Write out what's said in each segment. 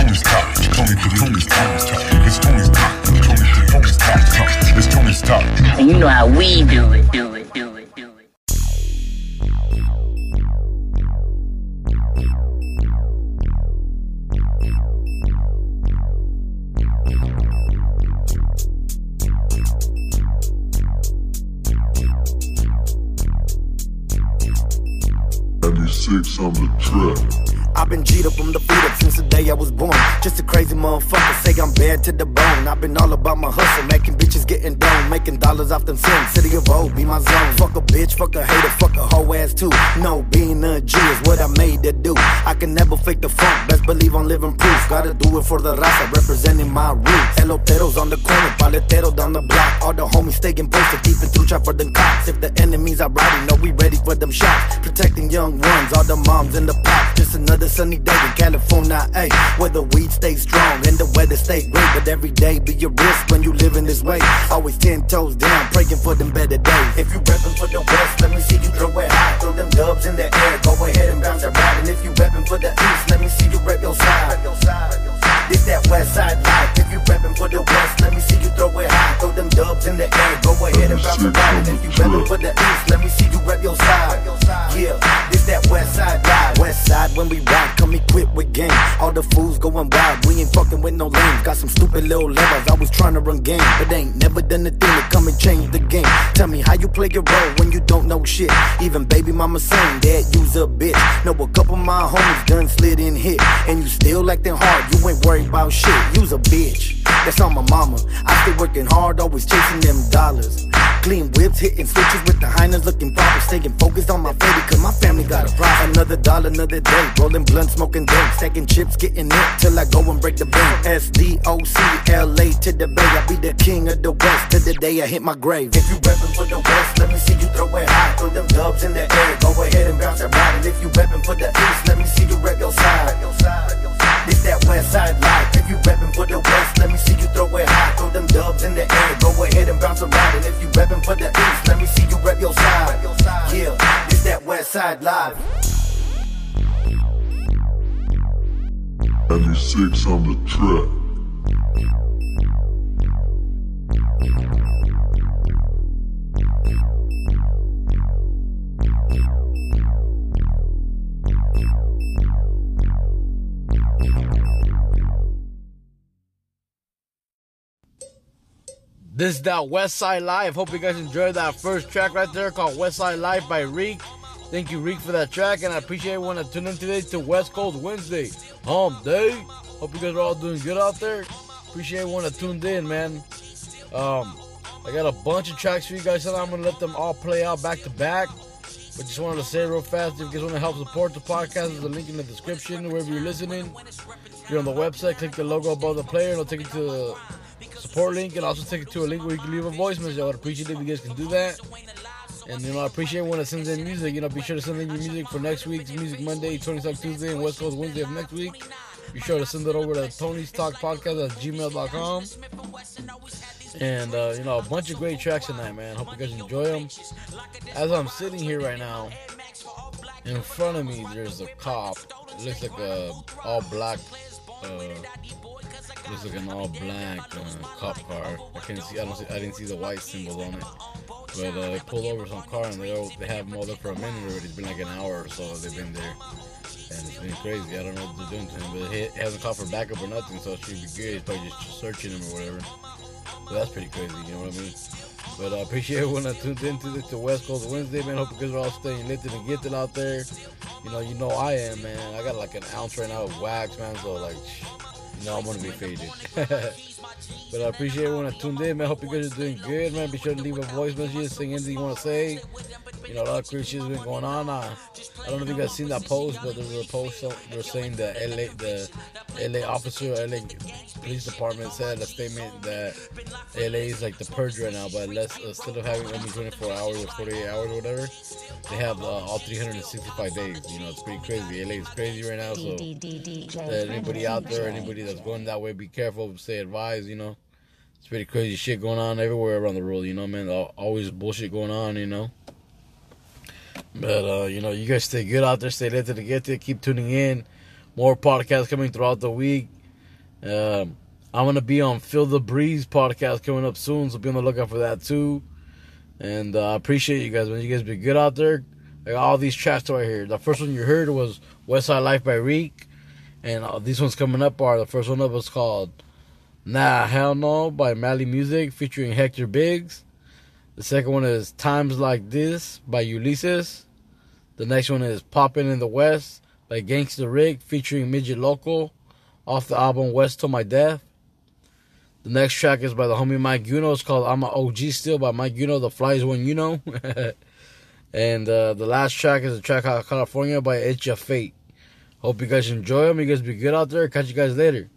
Tony's top. Tony to Tony's top. It's Tony's top. Tony to Tony's top. It's Tony's top. And you know how we do it, do it, do it, do it. Ninety-six on the track. I've been G'd up from the feet up since the day I was born. Just a crazy motherfucker, say I'm bad to the bone. I've been all about my hustle, making bitches getting down, making dollars off them sins. City of O, be my zone. Fuck a bitch, fuck a hater, fuck a hoe ass too. No, being a G is what I made to do. I can never fake the funk, best believe I'm living proof. Gotta do it for the raza, representing my roots. Eloteros on the corner, paletero down the block. All the homies staying posted, keeping through trap for them cops. If the enemies are riding, know we ready for them shots. Protecting young ones, all the moms in the pops. Just another sunny day in California, ayy. Where the weed stays strong and the weather stay great. But every day be a risk when you living this way. Always ten toes down, praying for them better days. If you reppin' for the west, let me see you throw it high. Throw them dubs in the air, go ahead and bounce right. And if you reppin' for the east, let me see you rep your side. This that west side life. If you reppin' for the west, let me see you throw it high. Throw them dubs in the air, go ahead and bounce right. And if you reppin' for the east, let me see you rep your side. Yeah, this that west side life. West side when we equipped with game. All the fools going wild, we ain't fucking with no lames. Got some stupid little levers, I was trying to run game, but ain't never done a thing to come and change the game. Tell me how you play your role when you don't know shit. Even baby mama saying that you's a bitch. Know a couple of my homies done slid in hit, and you still acting hard. You ain't worried about shit. You's a bitch. That's on my mama. I stay working hard, always chasing them dollars. Clean whips, hitting switches with the highness, looking proper. Staying focused on my baby, cause my family got a problem. Another dollar, another day. Rolling blunt, smoking dope. Second chips, getting it till I go and break the bank. S D O C L A to the Bay. I be the king of the West till the day I hit my grave. If you reppin' for the West, let me see you throw it high. Throw them dubs in the air, go ahead and bounce it right. And if you reppin' for the East, let me see you rep your side. This that West Side life. If you reppin' for the West, let me see you throw it high. Throw them dubs in the air, go ahead and bounce it right. And if you reppin' for the East, let me see you rep your side. Yeah, this that West Side life. 96 on the track. This is that West Side Life. Hope you guys enjoyed that first track right there called West Side Life by Reek. Thank you, Reek, for that track, and I appreciate everyone that tuned in today to West Coast Wednesday. home Day. Hope you guys are all doing good out there. Appreciate everyone that tuned in, man. Um, I got a bunch of tracks for you guys tonight. I'm gonna let them all play out back to back. But just wanted to say real fast, if you guys want to help support the podcast, there's a link in the description wherever you're listening. If you're on the website, click the logo above the player, and it'll take you to the support link and also take it to a link where you can leave a voice message. I would appreciate it if you guys can do that. And you know, I appreciate when it sends in music. You know, be sure to send in your music for next week's Music Monday, 22nd Tuesday, and West Coast Wednesday of next week. Be sure to send it over to Tony's Talk Podcast at gmail.com. And uh, you know, a bunch of great tracks tonight, man. Hope you guys enjoy them. As I'm sitting here right now, in front of me there's a cop. It looks like a all black uh, looks like an all black uh, cop car. I can't see. I don't see. I didn't see the white symbols on it. But uh, they pulled over some car and they all, they have them all there for a minute already. It's been like an hour or so they've been there, and it's been crazy. I don't know what they're doing to him, but he hasn't called for backup or nothing, so should be good. He's probably just searching him or whatever. So that's pretty crazy. You know what I mean? But I appreciate everyone that tuned into this to West Coast Wednesday, man. Hope you guys are all staying lifted and gifted out there. You know, you know I am, man. I got like an ounce right now of wax, man. So like, know I'm gonna be faded. but I appreciate everyone that tuned in, man. Hope you guys are doing good, man. Be sure to leave a voice message, sing anything you want to say. You know, a lot of crazy shit's been going on. Uh, I don't know if you guys seen that post, but there was a post that they're saying that LA, the LA officer, LA police department said a statement that LA is like the purge right now, but less instead of having only 24 hours or 48 hours or whatever, they have uh, all 365 days. You know, it's pretty crazy. LA is crazy right now, so anybody out there, anybody that's going that way, be careful, stay advised. You know, it's pretty crazy shit going on everywhere around the world. You know, man, Al- always bullshit going on. You know. But uh, you know, you guys stay good out there, stay lit to get to keep tuning in. More podcasts coming throughout the week. Um, I'm gonna be on Feel the Breeze podcast coming up soon, so be on the lookout for that too. And uh, I appreciate you guys. When you guys be good out there, got all these tracks right here. The first one you heard was Westside Life by Reek, and uh, these ones coming up are the first one up was called Nah Hell No by Mally Muzik featuring Hector Biggz. The second one is Times Like This by Ulises. The next one is Poppin' in the West by Gangsta Ric featuring Midget Loco off the album West to My Death. The next track is by the homie Mic Uno. It's called I'm a OG Still by Mic Uno. The Flies One You Know. and uh, the last track is a track called California by Itzyafate. Hope you guys enjoy them. You guys be good out there. Catch you guys later.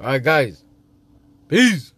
All right, guys. Peace.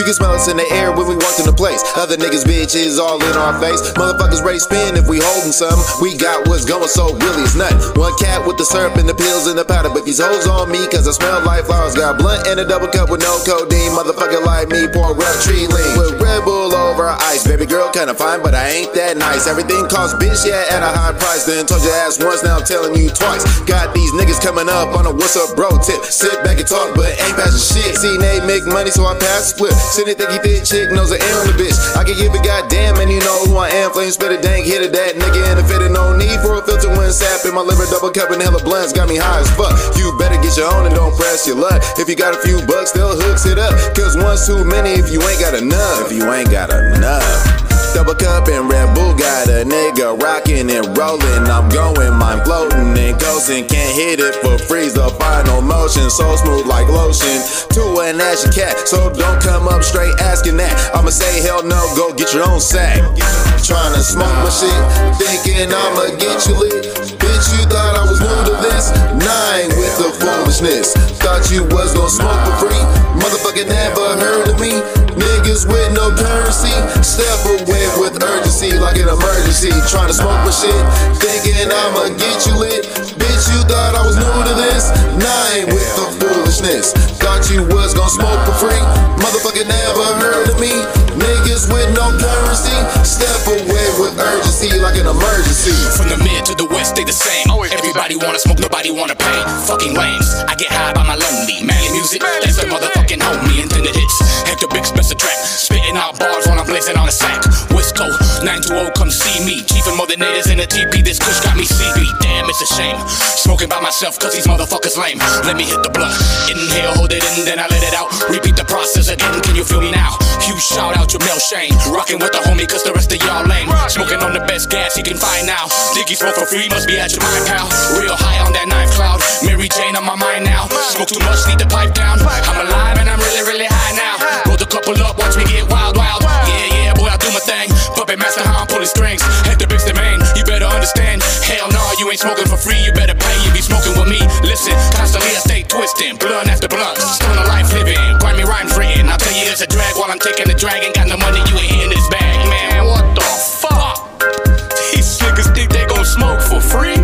You can smell us in the air when we walk in the place. Other niggas, bitches, all in our face. Motherfuckers ready spin if we holding some. We got what's going, so really it's nothing. One cat with the syrup and the pills and the powder. But these hoes on me, cause I smell like flowers. Got blunt and a double cup with no codeine. Motherfucker like me, pour real tree lean. Bull over ice. Baby girl kinda fine, but I ain't that nice. Everything costs bitch, yeah, at a high price. Then told your ass once, now I'm telling you twice. Got these niggas coming up on a what's up, bro tip. Sit back and talk, but ain't passing shit. See, they make money, so I pass split. Sitting think he thick chick knows I on the bitch. I can give a goddamn, and you know who I am. Flame spit a dank, hit it that nigga the fit. No need for a filter when sapping. My liver double cup and hella blunts got me high as fuck. You better get your own and don't press your luck. If you got a few bucks, they'll hooks it up. Cause one's too many if you ain't got enough. If you ain't got enough. Double cup and Red Bull got a nigga rocking and rolling. I'm going, mine floating and coasting. Can't hit it for free. The final motion, so smooth like lotion. To an ashy cat, so don't come up straight asking that. I'ma say hell no, go get your own sack. Trying to smoke my shit, thinking I'ma get you lit. Bitch, you thought I was new to this? Nine with the foolishness. Thought you was gonna smoke for free. Motherfucker never heard of me. Niggas with no currency. Step away with urgency like an emergency. Trying to smoke my shit, thinking I'ma get you lit. Bitch, you thought I was new to this? Nine with the foolishness. Thought you was gonna smoke for free. Motherfucker never heard of me. Niggas with no currency. Step away with urgency like an emergency. From the mid to the west, they the same. Oh, Everybody wanna smoke, nobody wanna pay. Fucking lames. I get high by my lonely. Mally Muzik, that's the motherfucking homie. Intended hits. Hector Biggz special track. Spitting out bars while I'm blazing on a sack. Wisco, 920, come see me. Chiefin' more than in a TP. This kush got me CB. Damn, it's a shame. Smoking by myself, cause these motherfuckers lame. Let me hit the blunt. Inhale, hold it in, then I let it out. Repeat the process again. Can you feel me now? Huge shout out to Mel Shane. Rocking with the homie, cause the rest of y'all lame. Smoking on the best gas you can find now. Diggy smoke for free, must be at your mind, pal. Real high on that knife cloud. Mary Jane on my mind now. Smoke too much, need the pipe down. I'm alive and I'm really, really high now. Rolled a couple up, master, how I'm pulling strings. Head the big the main, you better understand. Hell no, you ain't smoking for free, you better pay. You be smoking with me. Listen, constantly I stay twisting. Blunt after blunt, still a life living. Grimy rhymes written. I'll tell you it's a drag while I'm taking the drag. Ain't got no money, you ain't in this bag, man. What the fuck? These niggas think they gon' smoke for free?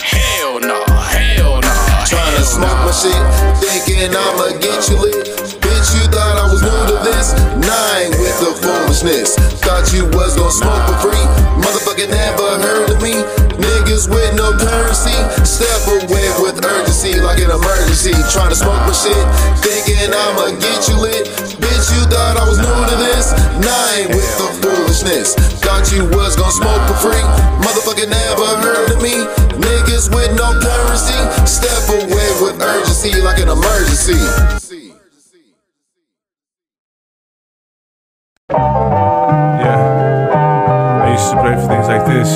Hell no, hell no. Trying to smoke my shit, thinking I'ma get you lit. Bitch, you thought I was new to this? Nine with the foolishness. Thought you was gonna smoke for free. Motherfucker never heard of me. Niggas with no currency. Step away with urgency like an emergency. Trying to smoke my shit, thinking I'ma get you lit. Bitch, you thought I was new to this? Nine with the foolishness. Thought you was gonna smoke for free. Motherfucker never heard of me. Niggas with no currency. Step away with urgency like an emergency. Yeah. I used to play for things like this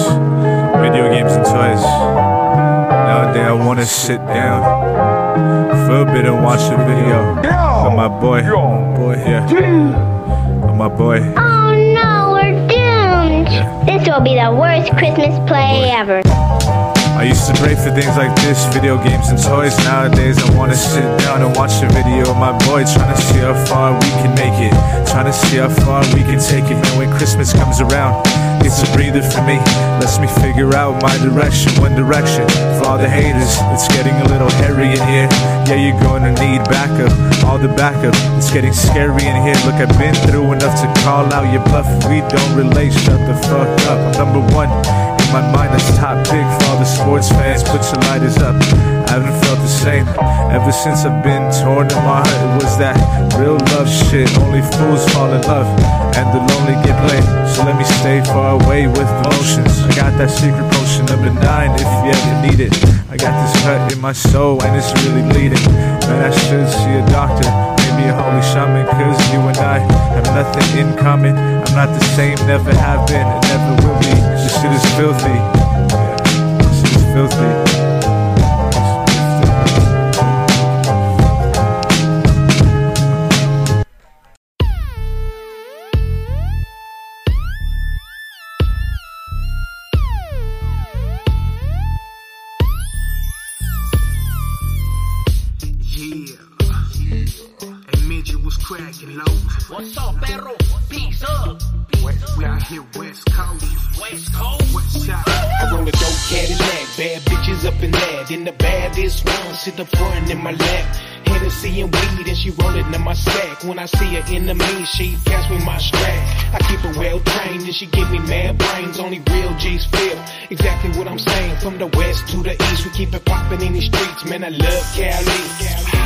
video games and toys. Nowadays, I want to sit down for a bit and watch a video. Of my boy. My boy, yeah. Of my boy. Oh no, we're doomed. This will be the worst Christmas play ever. I used to pray for things like this, video games and toys. Nowadays, I wanna sit down and watch a video of my boy, trying to see how far we can make it. Trying to see how far we can take it. Man, when Christmas comes around, it's a breather for me. Lets me figure out my direction, one direction. For all the haters, it's getting a little hairy in here. Yeah, you're gonna need backup, all the backup. It's getting scary in here. Look, I've been through enough to call out your bluff. We don't relate, shut the fuck up. Number one my mind, that's top pick for all the sports fans. Put your lighters up. I haven't felt the same ever since I've been torn in my heart. It was that real love shit. Only fools fall in love, and the lonely get played. So let me stay far away with emotions. I got that secret potion number nine if you ever need it. I got this cut in my soul and it's really bleeding. Man, I should see a doctor, maybe a holy shaman, cause you and I have nothing in common. I'm not the same, never have been, and never will be. This shit is filthy. This shit is filthy. Cracking low. What's up, perro? Peace up. We, we out here West Coast. West Coast. West side. I roll a dope Cadillac, bad bitches up in that. Then the baddest one sit up front in my lap. Hennessy and weed and she rollin' in my sack. When I see her in the me, she pass me my strap. I keep her well trained and she give me mad brains. Only real G's feel exactly what I'm saying. From the west to the east, we keep it poppin' in the streets. Man, I love Cali. Blowing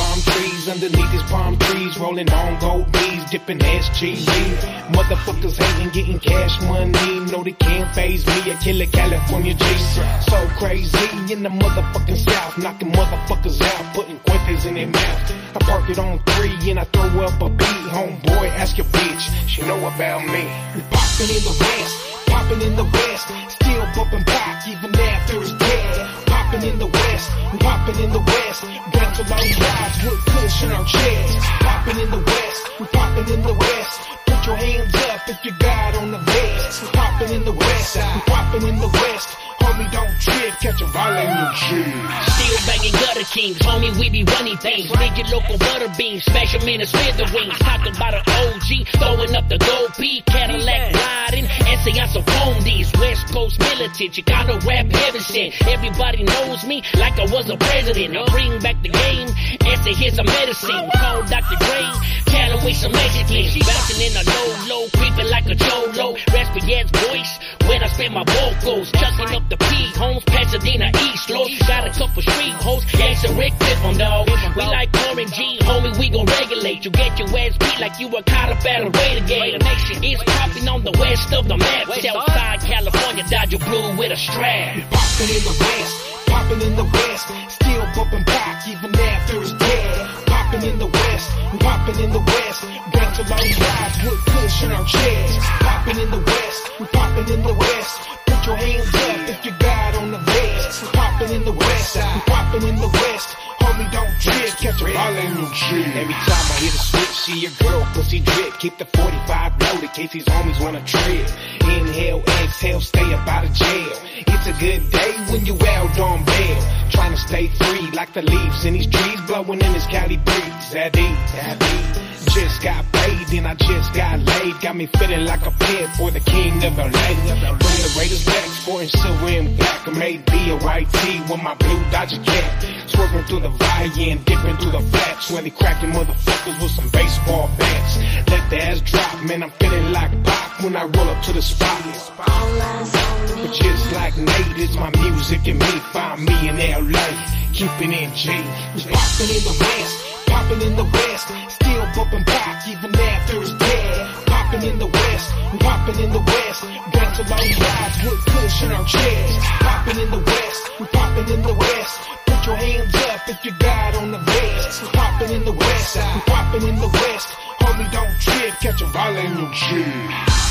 bomb trees underneath these palm trees, rolling on gold bees, dipping SGV. Motherfuckers hating, getting cash money. No, they can't phase me. I kill a California G. So crazy in the motherfucking south, knocking motherfuckers out, putting quintas in their mouth. I park it on three and I throw up a beat. Homeboy, ask your bitch, she know about me. Popping in the west, popping in the west, still bumping back even after it's dead. Popping in the west, we popping in the west. Rental long drives with cushion our chest. Popping in the west, we popping in the west. Put your hands up if you got on the vest. We popping in the west, we popping in the west. Homie, don't trip, catch a volley in your cheese. Still banging gutter kings, homie, we be running things. Big your local butter beans, smash them in a wings. Talking about an OG, throwing up the gold P, Cadillac riding, essay on some phone these. West Coast militant, Chicano rap heaven sent. Everybody knows me like I was a president. I bring back the game, essay here's some medicine. Call Dr. Dre, Callaway some Mexicans. Bouncing in a low, low, creeping like a cholo. Raspy ass voice, when I spend my vocals. Chucking up the P, homes, Pasadena, East Los. Got a couple street hoes, gangsta Ric Piffon, dog. We like Orange G, homie, we gon' regulate. You get your ass beat like you a caught up at a Raider game. The nation is popping on the west of the map. Southside California, Dodger Blue with a strap. Popping in the west, popping in the west, still bumping back even after it's dead. Every time I hit a switch, see your girl pussy drip. Keep the 45 loaded in case these homies wanna trip. Inhale, exhale, stay up out of jail. It's a good day when you out on bail. Trying to stay free like the leaves in these trees blowing in this Cali breeze. E. Just got paid and I just got laid. Got me feeling like a pimp for the king of LA. Bring the Raiders back, sporting silver and black. I made be a white tee with my blue Dodger cap. Swerving through the valley and dipping through the flats. When they cracking motherfuckers with some baseball bats. Let the ass drop, man, I'm feeling like Pac when I roll up to the spot. But just like Nate, it's my music and me. Find me in LA, keeping in G. Was popping in the west, popping in the west. Still bumping back even after it's dead. Popping in the west, popping in the west. Rental long drives with cushion our chest. Popping in the west, popping in the west. Your hands up if you got on the vest. Popping in the west, popping in the west. Homie, don't trip, catch a volley in your cheese.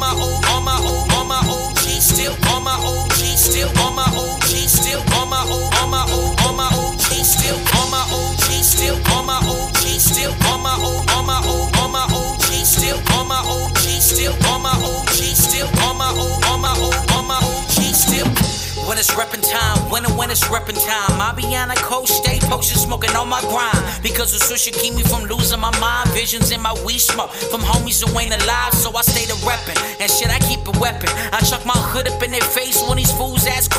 my old, all my old, all my old G still, On my old G still, On my old G still, On my old, all my old, all my old G still, all my old G still, all my old G still, all my old, all my old, all my old G still, all my old G still, all my old reppin' time. When and when it's reppin' time. I be on a coast, stay posted, smoking on my grind. Because the sushi keep me from losing my mind. Visions in my weed smoke from homies who ain't alive, so I stay the reppin'. And shit, I keep a weapon. I chuck my hood up in their face when these fools ask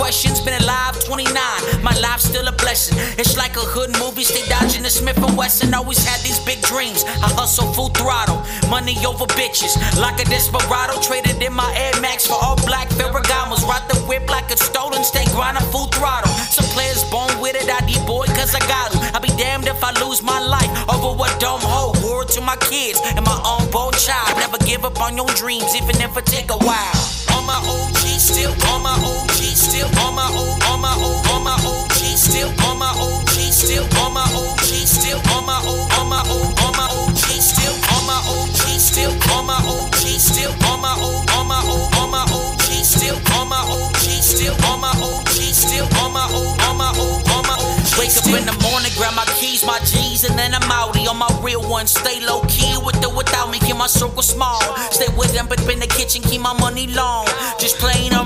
life's still a blessing. It's like a hood movie, stay dodging the Smith and Wesson. Always had these big dreams. I hustle full throttle, money over bitches. Like a desperado, traded in my Air Max for all black Ferragamos. Ride the whip like it's stolen, stay grinding full throttle. Some players born with it, I boy, cause I got 'em. I'll be damned if I lose my life over what dumb hoe. Word to my kids and my unborn child. Never give up on your dreams, even if it take a while. On my OG still, on my OG still, on my O, on my O, on my OG still, on my OG still, on my OG still, on my O, on my OG on my OG still, on my OG still, on my OG still, on my OG on my OG on my OG. Wake up in the morning, grab my keys, my G's, and then I'm outie on my real one. Stay low key with or without me, keep my circle small. Stay with them, but in the kitchen, keep my money long.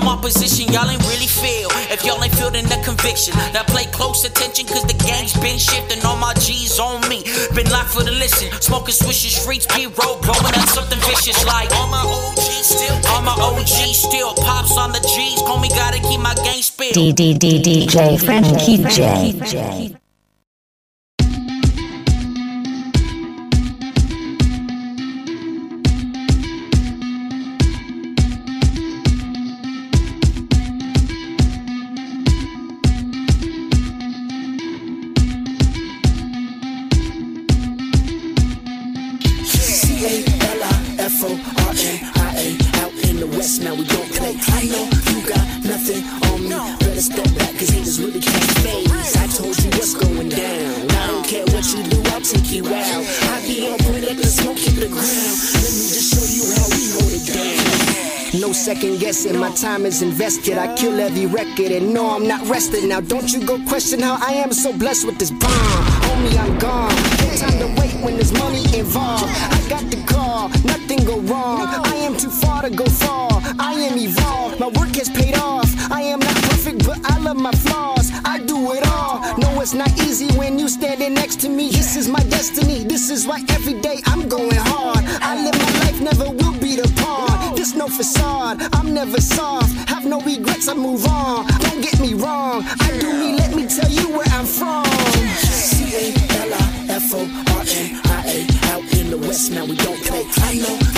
My position, y'all ain't really feel. If y'all ain't feeling the conviction, now play close attention, cause the gang's been shifting. All my G's on me, been locked for the listen. Smoking swishes, streets, B roll, blowing up something vicious like. All my OG still, all my OG still. Pops on the G's, call me, gotta keep my gang spill. D D D DJ Frankie J. C-A-L-I-F-O-R-N-I-A time is invested. I kill every record and no, I'm not rested. Now, don't you go question how I am so blessed with this bomb. Homie, I'm gone. No time to wait when there's money involved. I got the call, nothing go wrong. I am too far to go far. I am evolved, my work has paid off. Never soft. Have no regrets. I move on. Don't get me wrong. I do me. Let me tell you where I'm from. C A L I F O R N I A. Out in the west, now we don't play. I know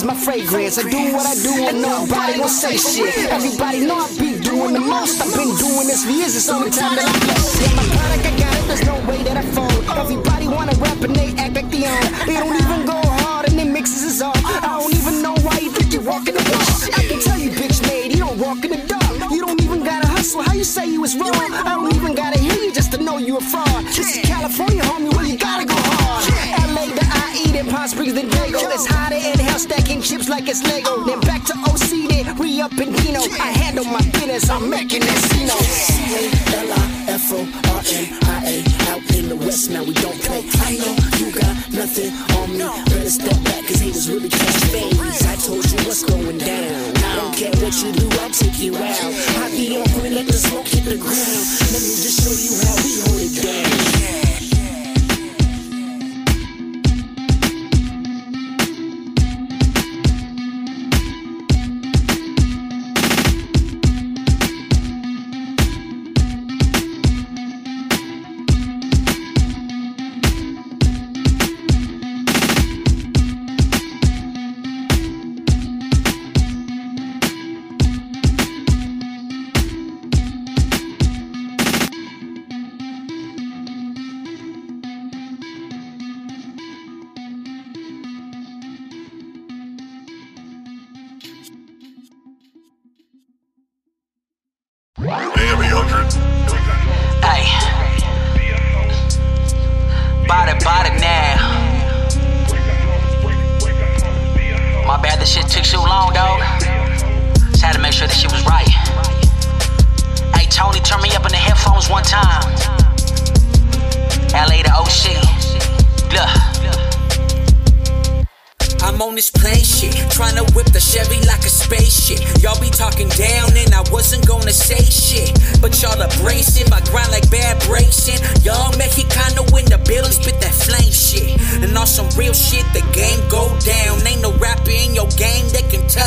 Franklin, my fragrance. I do what I do and nobody will say shit. Everybody know I be doing the most. I've been doing this for years, it's only time that I bless. Yeah, my product, I got it, there's no way that I fold. Everybody wanna rap and they act like they own. They don't even go hard and their mixes is off. I don't even know why you think you're walking the walk. I can tell you, bitch made, you don't walk in the dark. You don't even gotta hustle, how you say you was wrong? I don't even gotta hear you just to know you a fraud. This is California, Springs, then Dago. That's hotter in hell, stacking chips like it's Lego. Then back to OC, then re up in Dino. I handle my business, I'm making Encino. C-A-L-I-F-O-R-N-I-A. Out in the west, now we don't play. I know talking down and I wasn't gonna say shit. But y'all abrasive, I grind like bad bracing. Young Mexicano in the building, spit that flame shit. And on some real shit, the game go down. Ain't no rapper in your game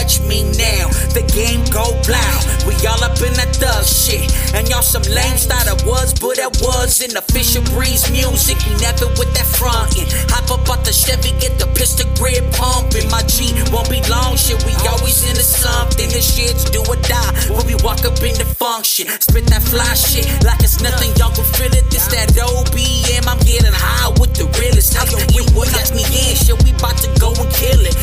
touch me now. The game go loud. We all up in that thug shit. And y'all some lames thought I was, but I was in official breeze music. We never with that frontin'. Hop up out the Chevy, get the pistol grip pumping. My G won't be long shit. We always into something. The shit's do or die. When we walk up in the function, spit that fly shit like it's nothing. Y'all can feel it. This that OBM. I'm getting high with the realest. How you you would ask me in? Shit, we bout to go and kill it.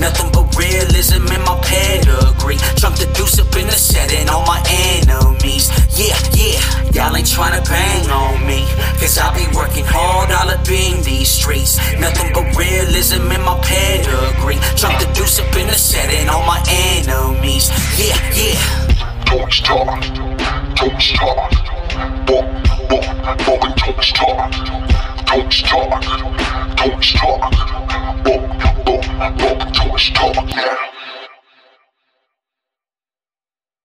Nothing but realism in my pedigree. Jump the deuce up in the setting on my enemies. Yeah, yeah, y'all ain't tryna bang on me. Cause I be working hard all up in these streets. Nothing but realism in my pedigree. Jump the deuce up in the setting on my enemies. Yeah, yeah. Don't stop, don't stop. Walk, walk, walking, don't stop. Don't stop, don't stop. Walk, walk, don't stop. Yeah.